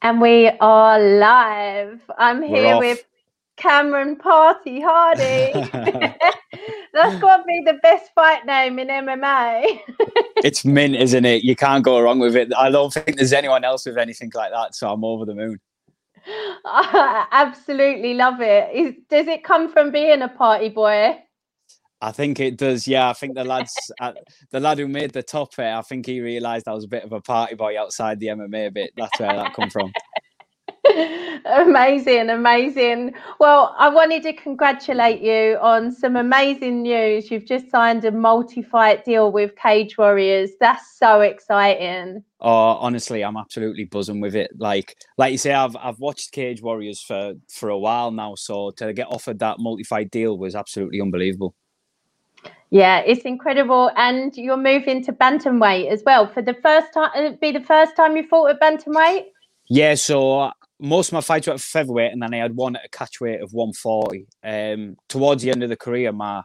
And we are live. I'm here with Cameron Party Hardy. That's got to be the best fight name in MMA. it's mint, isn't it? You can't go wrong with it. I don't think there's anyone else with anything like that, so I'm over the moon. I absolutely love it. Is, does it come from being a party boy? I think it does. Yeah, I think the lads, uh, the lad who made the top here, I think he realised I was a bit of a party boy outside the MMA bit. That's where that come from. amazing, amazing. Well, I wanted to congratulate you on some amazing news. You've just signed a multi-fight deal with Cage Warriors. That's so exciting. Oh, honestly, I'm absolutely buzzing with it. Like, like you say, I've I've watched Cage Warriors for for a while now, so to get offered that multi-fight deal was absolutely unbelievable. Yeah, it's incredible, and you're moving to bantamweight as well for the first time. It'd be the first time you fought at bantamweight. Yeah, so most of my fights were at featherweight, and then I had one at a catchweight of 140. Um, towards the end of the career, my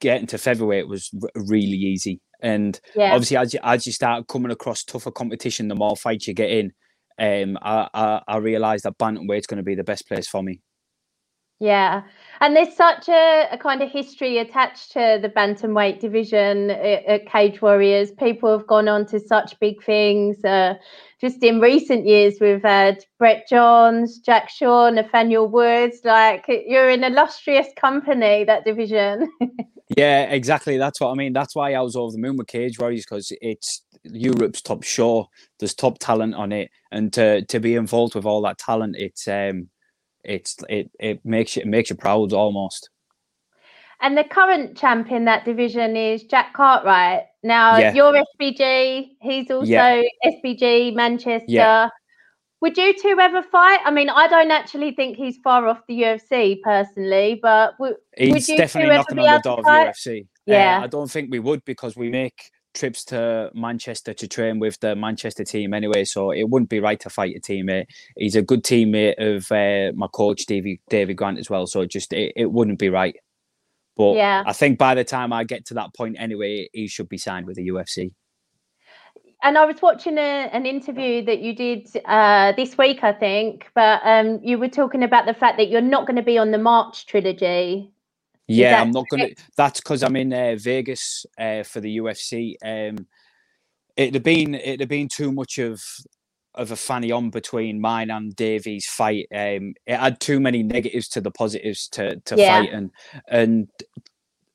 getting to featherweight was r- really easy. And yeah. obviously, as you, as you start coming across tougher competition, the more fights you get in, um, I, I, I realised that bantamweight's going to be the best place for me. Yeah, and there's such a, a, kind of history attached to the bantamweight division at, at, Cage Warriors. People have gone on to such big things. Uh, just in recent years, we've had Brett Johns, Jack Shaw, Nathaniel Woods. Like you're in illustrious company, that division. yeah, exactly. That's what I mean. That's why I was over the moon with Cage Warriors because it's Europe's top show. There's top talent on it, and to to be involved with all that talent, it's um it's it it makes you it makes you proud almost. And the current champ in that division is Jack Cartwright. Now yeah. you're SBG, he's also yeah. SBG Manchester. Yeah. Would you two ever fight? I mean, I don't actually think he's far off the UFC personally, but w- he's would you definitely knocking on the door of the UFC. Yeah, uh, I don't think we would because we make trips to Manchester to train with the Manchester team anyway, so it wouldn't be right to fight a teammate. He's a good teammate of uh, my coach, Davy David Grant, as well. So just it, it wouldn't be right. But yeah. I think by the time I get to that point anyway, he should be signed with the UFC. And I was watching a, an interview that you did uh, this week, I think, but um, you were talking about the fact that you're not going to be on the March trilogy. Yeah, I'm not gonna. That's because I'm in uh, Vegas uh, for the UFC. Um, it'd have been it'd have been too much of of a fanny on between mine and Davy's fight. Um, it had too many negatives to the positives to to yeah. fight, and and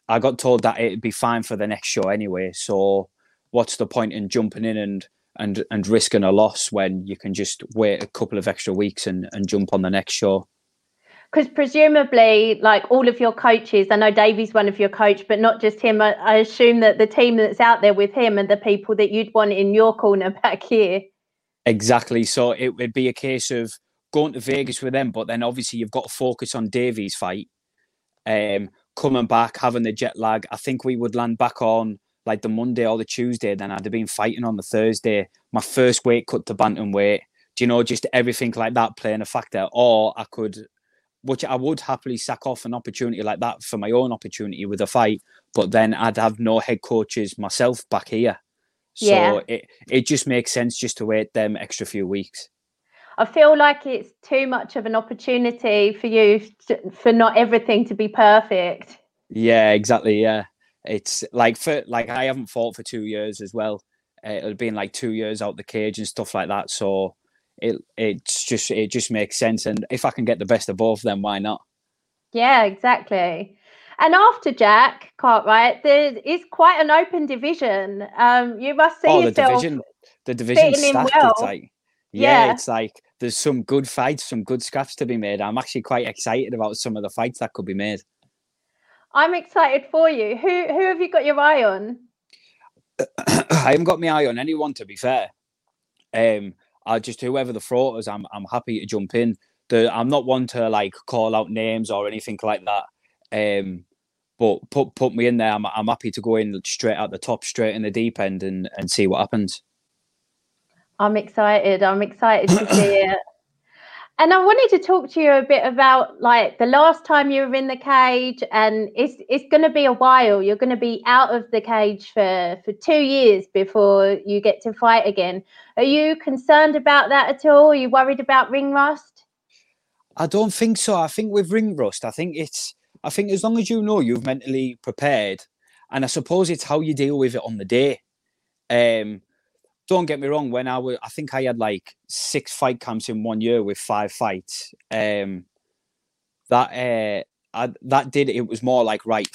I got told that it'd be fine for the next show anyway. So what's the point in jumping in and and and risking a loss when you can just wait a couple of extra weeks and and jump on the next show? Because presumably like all of your coaches i know davy's one of your coach but not just him I, I, assume that the team that's out there with him and the people that you'd want in your corner back here. Exactly. So it would be a case of going to vegas with them but then obviously you've got to focus on davy's fight. Um coming back having the jet lag i think we would land back on like the monday or the tuesday then i'd have been fighting on the thursday. My first weight cut to bantamweight. Do you know just everything like that playing a factor. Or i could which I would happily sack off an opportunity like that for my own opportunity with a fight, but then I'd have no head coaches myself back here. So yeah. it, it just makes sense just to wait them extra few weeks. I feel like it's too much of an opportunity for you to, for not everything to be perfect. Yeah, exactly. Yeah, it's like for like I haven't fought for two years as well. Uh, it'll been like two years out the cage and stuff like that. So it it's just it just makes sense. And if I can get the best of both, then why not? Yeah, exactly. And after Jack Cartwright, there is quite an open division. Um, you must see oh, the yourself division, the division stacked. Well. It's like, yeah, yeah, it's like there's some good fights, some good scraps to be made. I'm actually quite excited about some of the fights that could be made. I'm excited for you. Who who have you got your eye on? I haven't got my eye on anyone, to be fair. Um, I just whoever the throat is, I'm I'm happy to jump in. The, I'm not one to like call out names or anything like that. Um, but put put me in there. I'm I'm happy to go in straight at the top, straight in the deep end, and and see what happens. I'm excited. I'm excited to see it. And I wanted to talk to you a bit about like the last time you were in the cage, and it's it's going to be a while. You're going to be out of the cage for for two years before you get to fight again. Are you concerned about that at all? Are you worried about ring rust? I don't think so. I think with ring rust, I think it's. I think as long as you know you've mentally prepared, and I suppose it's how you deal with it on the day. Um, don't get me wrong. When I was, I think I had like six fight camps in one year with five fights. Um, that uh, I, that did it was more like right.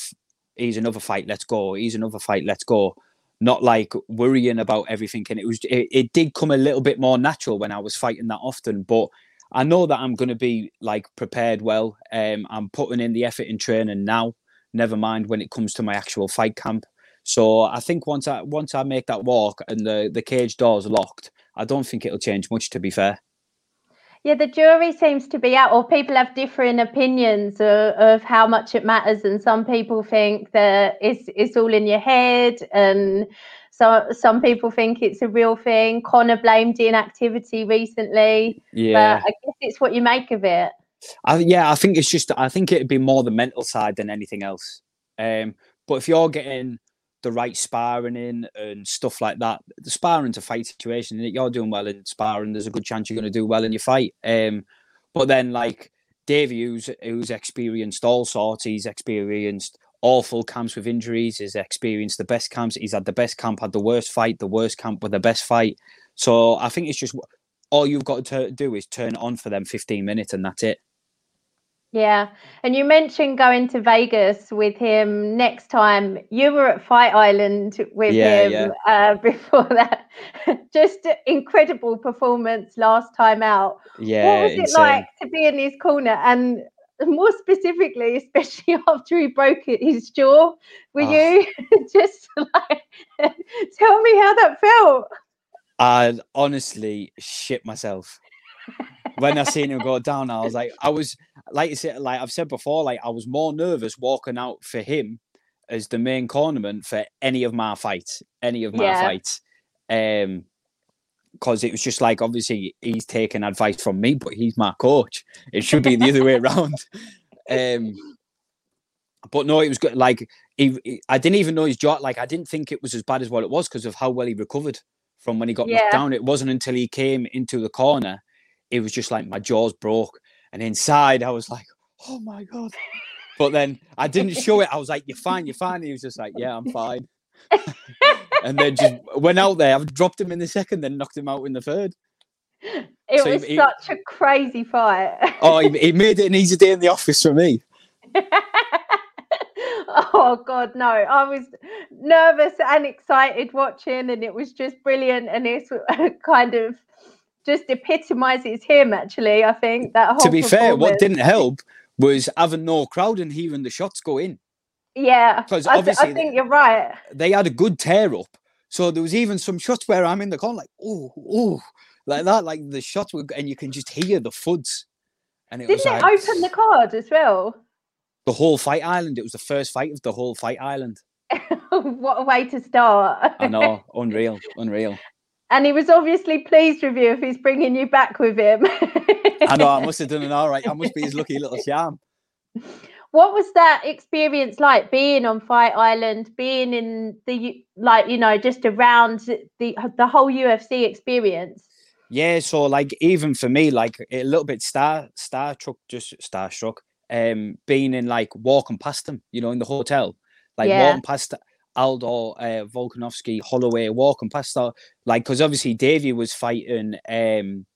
He's another fight. Let's go. He's another fight. Let's go. Not like worrying about everything. And it was it, it did come a little bit more natural when I was fighting that often. But I know that I'm going to be like prepared well. Um, I'm putting in the effort in training now. Never mind when it comes to my actual fight camp. So I think once I once I make that walk and the the cage doors locked, I don't think it'll change much. To be fair. Yeah, the jury seems to be out, or people have different opinions of, of how much it matters, and some people think that it's it's all in your head, and so some people think it's a real thing. Conor blamed inactivity recently. Yeah, I guess it's what you make of it. I, yeah, I think it's just I think it'd be more the mental side than anything else. Um, but if you're getting the right sparring in and stuff like that. The sparring's a fight situation, and you're doing well in sparring. There's a good chance you're going to do well in your fight. Um, but then like Davy, who's who's experienced all sorts, he's experienced awful camps with injuries. He's experienced the best camps. He's had the best camp, had the worst fight, the worst camp with the best fight. So I think it's just all you've got to do is turn it on for them 15 minutes, and that's it. Yeah. And you mentioned going to Vegas with him next time. You were at Fight Island with yeah, him yeah. Uh, before that. Just incredible performance last time out. Yeah. What was it like to be in his corner? And more specifically, especially after he broke his jaw, were oh. you just like, tell me how that felt? I honestly shit myself when I seen him go down, I was like, I was like you said, like I've said before, like I was more nervous walking out for him as the main cornerman for any of my fights, any of my yeah. fights. Um, because it was just like obviously he's taking advice from me, but he's my coach. It should be the other way around. Um, but no, it was good. Like he, he, I didn't even know his jaw. Like I didn't think it was as bad as what it was because of how well he recovered from when he got yeah. knocked down. It wasn't until he came into the corner it was just like my jaws broke. And inside, I was like, oh my God. But then I didn't show it. I was like, you're fine, you're fine. he was just like, yeah, I'm fine. and then just went out there. I dropped him in the second, then knocked him out in the third. It so was he, such a crazy fight. oh, he, he made it an easy day in the office for me. oh god no i was nervous and excited watching and it was just brilliant and it's kind of just epitomizes him. Actually, I think that. whole. to be fair, what didn't help was having no crowd and hearing the shots go in. Yeah, because obviously I, th- I think you're right. They had a good tear up, so there was even some shots where I'm in the corner, like oh, oh, like that, like the shots were, and you can just hear the fuds. And it didn't it like, open the card as well? The whole fight island. It was the first fight of the whole fight island. what a way to start! I know, unreal, unreal. And he was obviously pleased with you if he's bringing you back with him. I know, I must have done an all right. I must be his lucky little sham. What was that experience like being on Fight Island, being in the like, you know, just around the the whole UFC experience? Yeah, so like even for me, like a little bit star star struck, just starstruck. Um, being in like walking past them, you know, in the hotel, like yeah. walking past Aldo, uh, Volkanovski, Holloway walking past that. Like, because obviously Davy was fighting um,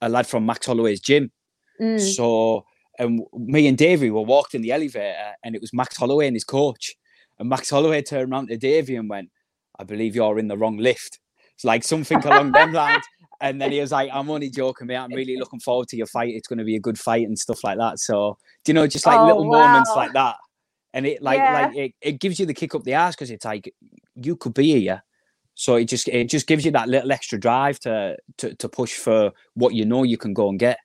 a lad from Max Holloway's gym. Mm. So, and me and Davy were walked in the elevator, and it was Max Holloway and his coach. And Max Holloway turned around to Davy and went, I believe you're in the wrong lift. It's like something along them lines. And then he was like, I'm only joking, mate. I'm really looking forward to your fight. It's going to be a good fight and stuff like that. So, do you know, just like oh, little wow. moments like that and it like yeah. like it, it gives you the kick up the ass because it's like you could be here so it just it just gives you that little extra drive to, to to push for what you know you can go and get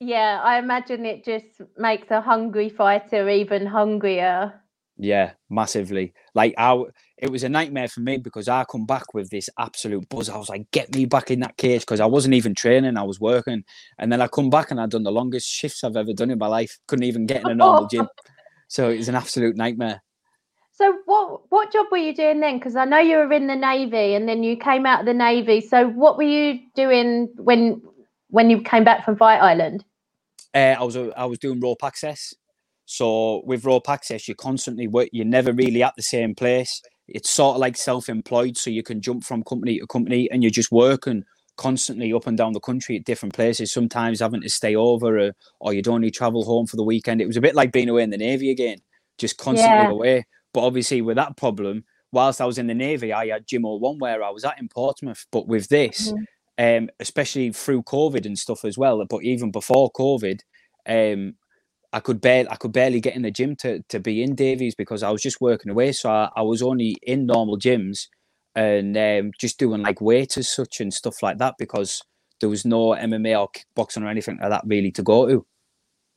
yeah i imagine it just makes a hungry fighter even hungrier yeah massively like i it was a nightmare for me because I come back with this absolute buzz. I was like, get me back in that cage because I wasn't even training, I was working. And then I come back and I'd done the longest shifts I've ever done in my life. Couldn't even get in a normal gym. So it was an absolute nightmare. So what what job were you doing then? Because I know you were in the navy and then you came out of the navy. So what were you doing when when you came back from Fight Island? Uh, I was I was doing rope access. So with rope access, you constantly work. You're never really at the same place. It's sort of like self-employed, so you can jump from company to company, and you're just working constantly up and down the country at different places. Sometimes having to stay over, or, or you'd only travel home for the weekend. It was a bit like being away in the navy again, just constantly yeah. away. But obviously, with that problem, whilst I was in the navy, I had Gym 01 where I was at in Portsmouth. But with this, mm-hmm. um, especially through COVID and stuff as well, but even before COVID, um, I could barely I could barely get in the gym to to be in Davies because I was just working away. So I, I was only in normal gyms and um, just doing like weights as such and stuff like that because there was no MMA or kickboxing or anything like that really to go to.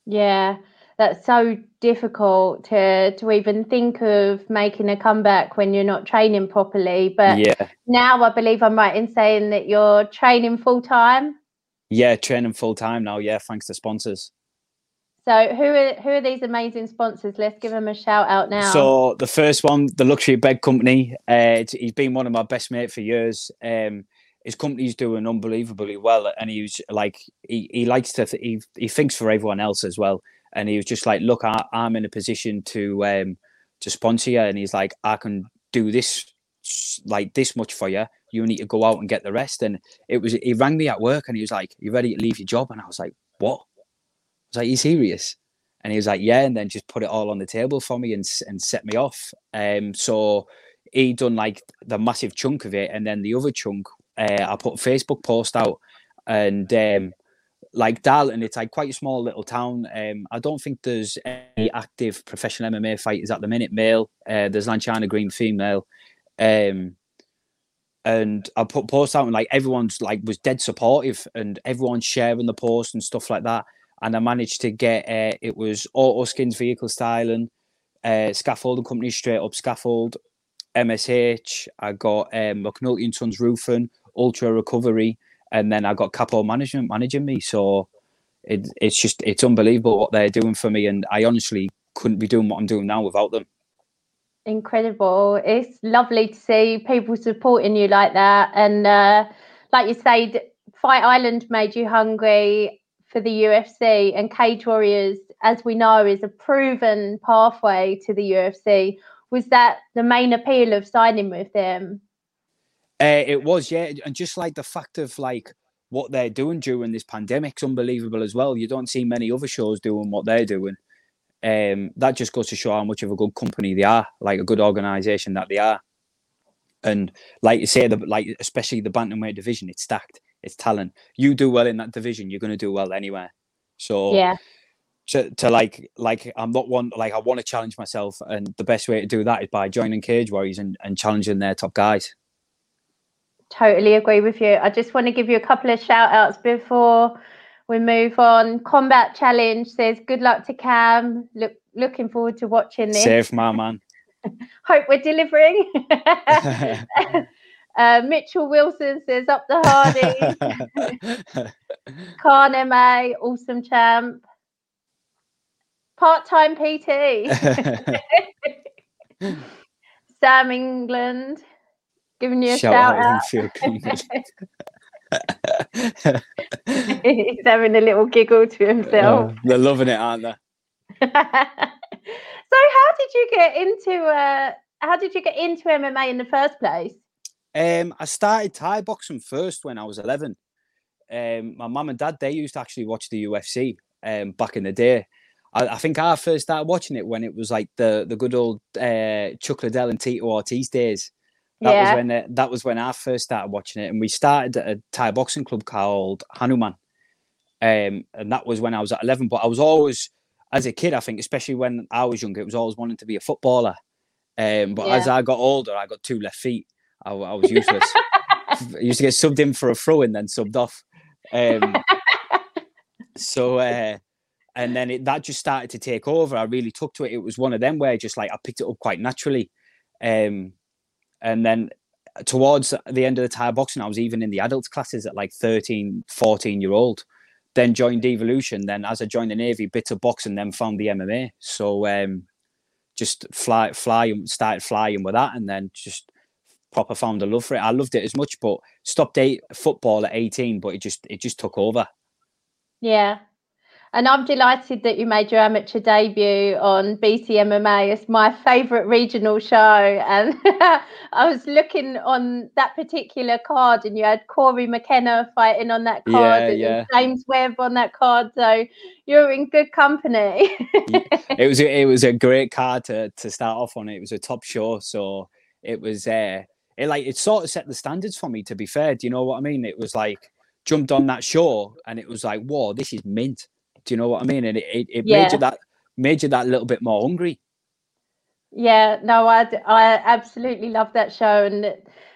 Yeah, that's so difficult to to even think of making a comeback when you're not training properly. But yeah. now I believe I'm right in saying that you're training full time. Yeah, training full time now. Yeah, thanks to sponsors. So who are who are these amazing sponsors? Let's give them a shout out now. So the first one, the Luxury Bed Company. Uh, he's been one of my best mate for years. Um, his company's doing unbelievably well, and he was like, he, he likes to, th- he he thinks for everyone else as well. And he was just like, look, I, am in a position to um to sponsor you, and he's like, I can do this like this much for you. You need to go out and get the rest. And it was he rang me at work, and he was like, you ready to leave your job? And I was like, what? Was like, you serious? And he was like, yeah, and then just put it all on the table for me and and set me off. Um, so he done like the massive chunk of it, and then the other chunk, uh, I put a Facebook post out, and um, like Darlington, it's like quite a small little town. Um, I don't think there's any active professional MMA fighters at the minute. Male, uh, there's Lanchina Green female, um, and I put posts out and like everyone's like was dead supportive, and everyone's sharing the post and stuff like that and I managed to get uh, it was Auto Skins vehicle styling, uh, scaffolding company straight up scaffold, MSH. I got um, McNulty and Sons roofing, Ultra Recovery, and then I got Capo Management managing me. So it, it's just it's unbelievable what they're doing for me, and I honestly couldn't be doing what I'm doing now without them. Incredible! It's lovely to see people supporting you like that, and uh, like you said, Fight Island made you hungry for the UFC and Cage Warriors, as we know, is a proven pathway to the UFC. Was that the main appeal of signing with them? Uh, it was, yeah, and just like the fact of like what they're doing during this pandemic's unbelievable as well. You don't see many other shows doing what they're doing. Um, that just goes to show how much of a good company they are, like a good organization that they are. And like you say, the like especially the bantamweight division, it's stacked it's talent. You do well in that division, you're going to do well anywhere. So yeah, to, to like like I'm not one like I want to challenge myself, and the best way to do that is by joining Cage Warriors and, and challenging their top guys. Totally agree with you. I just want to give you a couple of shout outs before we move on. Combat Challenge says good luck to Cam. Look looking forward to watching this. Safe my man. Hope we're delivering. Uh, Mitchell Wilson says up the Hardy. Khan MA, awesome champ. Part time PT. Sam England, giving you a shout, shout out. He's having a little giggle to himself. they're loving it, aren't they? so, how did you get into uh, how did you get into MMA in the first place? Um, I started Thai boxing first when I was 11. Um, my mum and dad, they used to actually watch the UFC um, back in the day. I, I, think I first started watching it when it was like the, the good old uh, Chuck Liddell and Tito Ortiz days. That yeah. was when it, that was when I first started watching it, and we started at a Thai boxing club called Hanuman, um, and that was when I was at eleven. But I was always, as a kid, I think, especially when I was younger, it was always wanting to be a footballer. Um, but yeah. as I got older, I got two left feet, I, I was useless. I used to get subbed in for a throw and then subbed off. Um, so, uh, and then it, that just started to take over. I really took to it. It was one of them where just like I picked it up quite naturally. Um, and then towards the end of the Thai boxing, I was even in the adult classes at like 13, 14 year old. Then joined Evolution. Then as I joined the Navy, bit of boxing, then found the MMA. So um, just fly, fly, started flying with that, and then just proper found a love for it. I loved it as much, but stopped eight, football at 18, but it just it just took over. Yeah, and I'm delighted that you made your amateur debut on BCMMA. It's my favourite regional show. And I was looking on that particular card, and you had Corey McKenna fighting on that card, yeah, and yeah. James Webb on that card. So you're in good company. it was a, it was a great card to to start off on. It was a top show, so it was uh, it like it sort of set the standards for me. To be fair, do you know what I mean? It was like jumped on that show, and it was like, whoa, this is mint do you know what I mean? And it, it, it yeah. made you that made you that little bit more hungry. Yeah, no, I, I absolutely love that show. And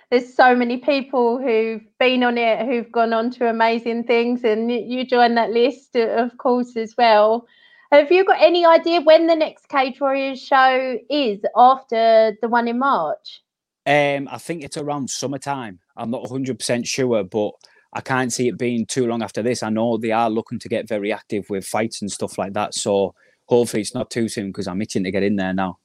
there's so many people who've been on it who've gone on to amazing things. And you join that list, uh, of course, as well. Have you got any idea when the next Cage Warriors show is after the one in March? Um, I think it's around summertime. I'm not 100% sure, but I can't see it being too long after this. I know they are looking to get very active with fights and stuff like that. So hopefully it's not too soon because I'm itching to get in there now.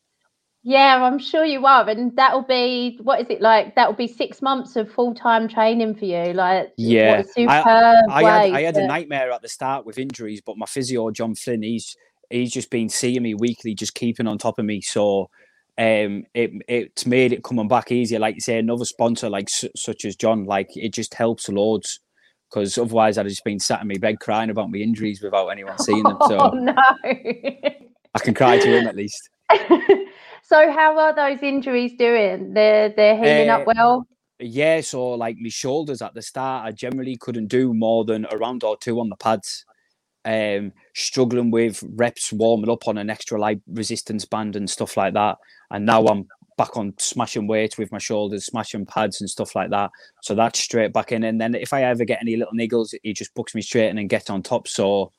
Yeah, I'm sure you are, and that'll be what is it like? That'll be six months of full time training for you. Like, yeah, I, I, had, I had a nightmare at the start with injuries, but my physio John Flynn, he's he's just been seeing me weekly, just keeping on top of me. So um, it it's made it coming back easier. Like you say, another sponsor like such as John, like it just helps loads. Because otherwise, I'd have just been sat in my bed crying about my injuries without anyone seeing them. So oh, no. I can cry to him at least. so, how are those injuries doing? They're they're healing uh, up well. Yeah, so like my shoulders at the start, I generally couldn't do more than a round or two on the pads um, struggling with reps warming up on an extra light resistance band and stuff like that. And now I'm back on smashing weights with my shoulders, smashing pads and stuff like that. So that's straight back in. And then if I ever get any little niggles, he just books me straight in and gets on top. So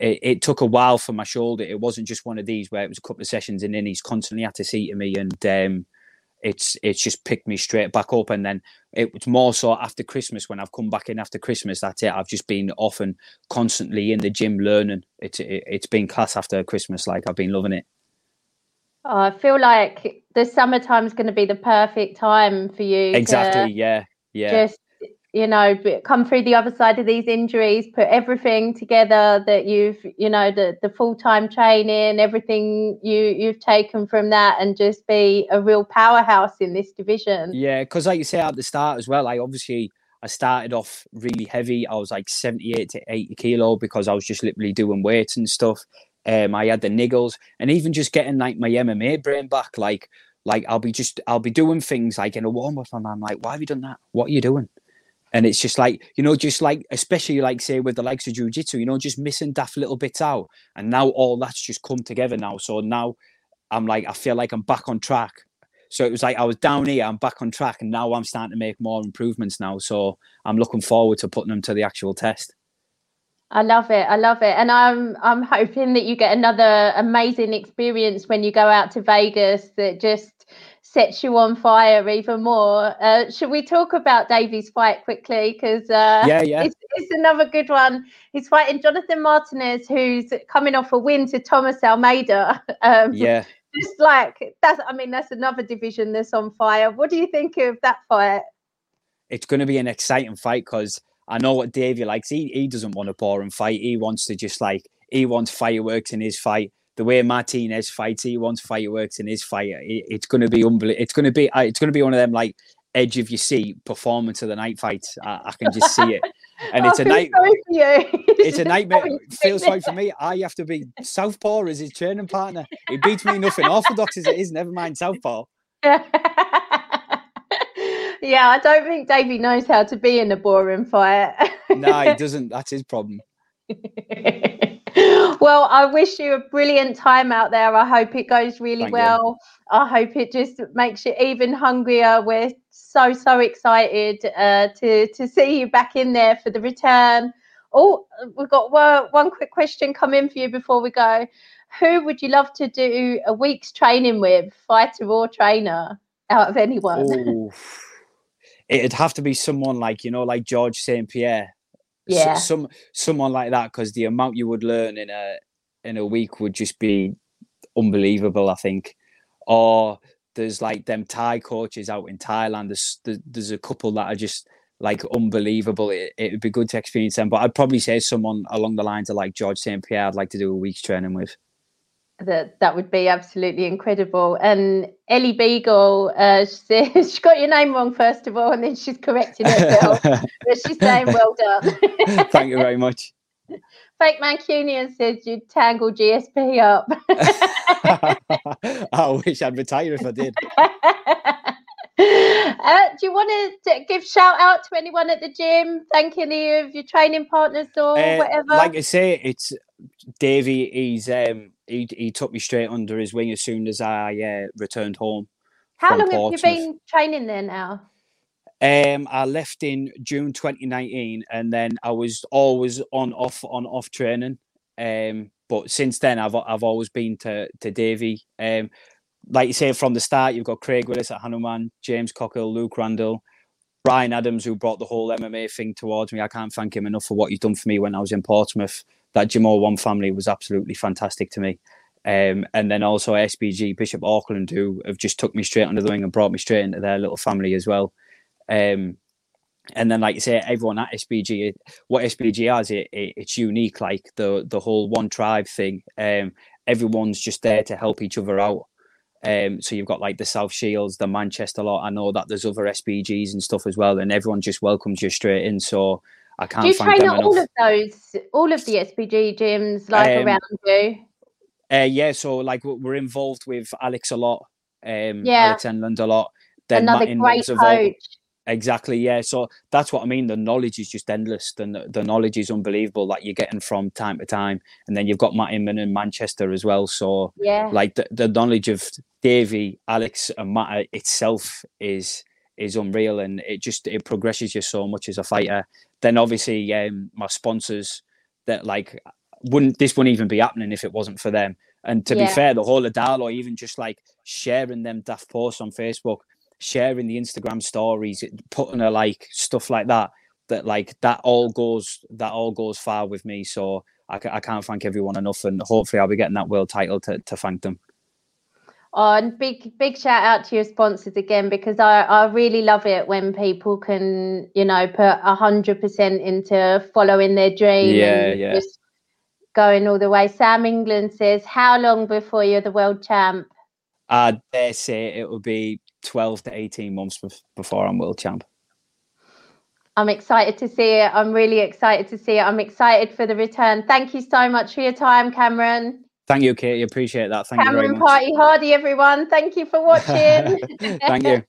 it, it, took a while for my shoulder. It wasn't just one of these where it was a couple of sessions and then he's constantly had to see to me and um, it's it's just picked me straight back up. And then it was more so after Christmas when I've come back in after Christmas. That's it. I've just been often constantly in the gym learning. It's it, it's been class after Christmas. Like I've been loving it. Oh, I feel like the summertime is going to be the perfect time for you. Exactly. yeah. Yeah. Just you know come through the other side of these injuries put everything together that you've you know the the full-time training everything you you've taken from that and just be a real powerhouse in this division yeah because like you say at the start as well i obviously i started off really heavy i was like 78 to 80 kilo because i was just literally doing weights and stuff um i had the niggles and even just getting like my mma brain back like like I'll be just I'll be doing things like in a warm up and I'm like, why have you done that? What are you doing? And it's just like, you know, just like, especially like say with the likes of jiu-jitsu, you know, just missing daft little bits out. And now all that's just come together now. So now I'm like, I feel like I'm back on track. So it was like I was down here, I'm back on track, and now I'm starting to make more improvements now. So I'm looking forward to putting them to the actual test. I love it. I love it. And I'm I'm hoping that you get another amazing experience when you go out to Vegas that just sets you on fire even more. Uh, should we talk about Davy's fight quickly? Because uh, yeah, yeah, it's, it's, another good one. He's fighting Jonathan Martinez, who's coming off a win to Thomas Almeida. Um, yeah, just like that's. I mean, that's another division that's on fire. What do you think of that fight? It's going to be an exciting fight because I know what Davy likes. He he doesn't want a boring fight. He wants to just like he wants fireworks in his fight the way Martinez fights, he wants fireworks in his fight. It, it's going to be unbelievable. It's going to be it's going to be one of them like edge of your seat performance of the night fights. I, I can just see it, and it's a night. it's a nightmare. It feels sorry for me. I have to be southpaw as his training partner. It beats me nothing orthodox as it is. Never mind southpaw. yeah, I don't think Davy knows how to be in a boring fight. no, he doesn't. That's his problem well, I wish you a brilliant time out there. I hope it goes really Thank well. You. I hope it just makes you even hungrier. We're so so excited uh, to to see you back in there for the return. Oh, we've got one, one quick question come in for you before we go. Who would you love to do a week's training with, fighter or trainer? out of anyone? Oh, it'd have to be someone like you know, like George St Pierre. Yeah. S- some someone like that because the amount you would learn in a in a week would just be unbelievable. I think. Or there's like them Thai coaches out in Thailand. There's there's a couple that are just like unbelievable. It, it would be good to experience them. But I'd probably say someone along the lines of like George St Pierre. I'd like to do a week's training with. That that would be absolutely incredible. And Ellie Beagle, uh, she, said, she got your name wrong first of all, and then she's correcting herself. but she's saying, "Well done." Thank you very much. Fake Mancunian says you tangle GSP up. I wish I'd retire if I did. Uh, do you want to give shout out to anyone at the gym? Thank any of your training partners or Uh, whatever. Like I say, it's Davy. He's um, he he took me straight under his wing as soon as I uh, returned home. How long have you been training there now? Um, I left in June 2019, and then I was always on off on off training. Um, but since then, I've I've always been to to Davy. Um, like you say, from the start, you've got Craig Willis at Hanuman, James Cockle, Luke Randall, Brian Adams, who brought the whole MMA thing towards me. I can't thank him enough for what he's done for me when I was in Portsmouth. That Gym 01 family was absolutely fantastic to me. Um, and then also SBG Bishop Auckland, who have just took me straight under the wing and brought me straight into their little family as well. Um, and then, like you say, everyone at SBG, what SBG has, it, it it's unique. Like the the whole one tribe thing. Um, everyone's just there to help each other out. Um, so you've got like the South Shields, the Manchester lot. I know that there's other SBGs and stuff as well, and everyone just welcomes you straight in. So I can't Do you train at all of those, all of the SBG gyms like Um, around you? Uh, yeah, so like we're involved with Alex a lot, um, Yeah. Alex Enlund a lot. Then Another Martin great of all- coach. Exactly, yeah. So that's what I mean. The knowledge is just endless. The, the knowledge is unbelievable that you're getting from time to time. And then you've got Matt Inman in Manchester as well. So Yeah. like the, the knowledge of Davy, Alex, and Matt itself is is unreal, and it just it progresses you so much as a fighter. Then obviously, um, my sponsors that like wouldn't this wouldn't even be happening if it wasn't for them. And to Yeah. be fair, the whole of Darlo, even just like sharing them daft posts on Facebook, sharing the Instagram stories, putting a like stuff like that, that like that all goes that all goes far with me. So I, I can't thank everyone enough, and hopefully I'll be getting that world title to, to thank them. Oh, and big big shout out to your sponsors again because I, I really love it when people can you know put a hundred percent into following their dream Yeah, and yeah. just going all the way. Sam England says, "How long before you're the world champ?" I dare say it will be 12 to 18 months before I'm world champ. I'm excited to see it. I'm really excited to see it. I'm excited for the return. Thank you so much for your time, Cameron. Thank you, Katie. Appreciate that. Thank you very Cameron much. Party Hardy, everyone. Thank you for watching. Thank you.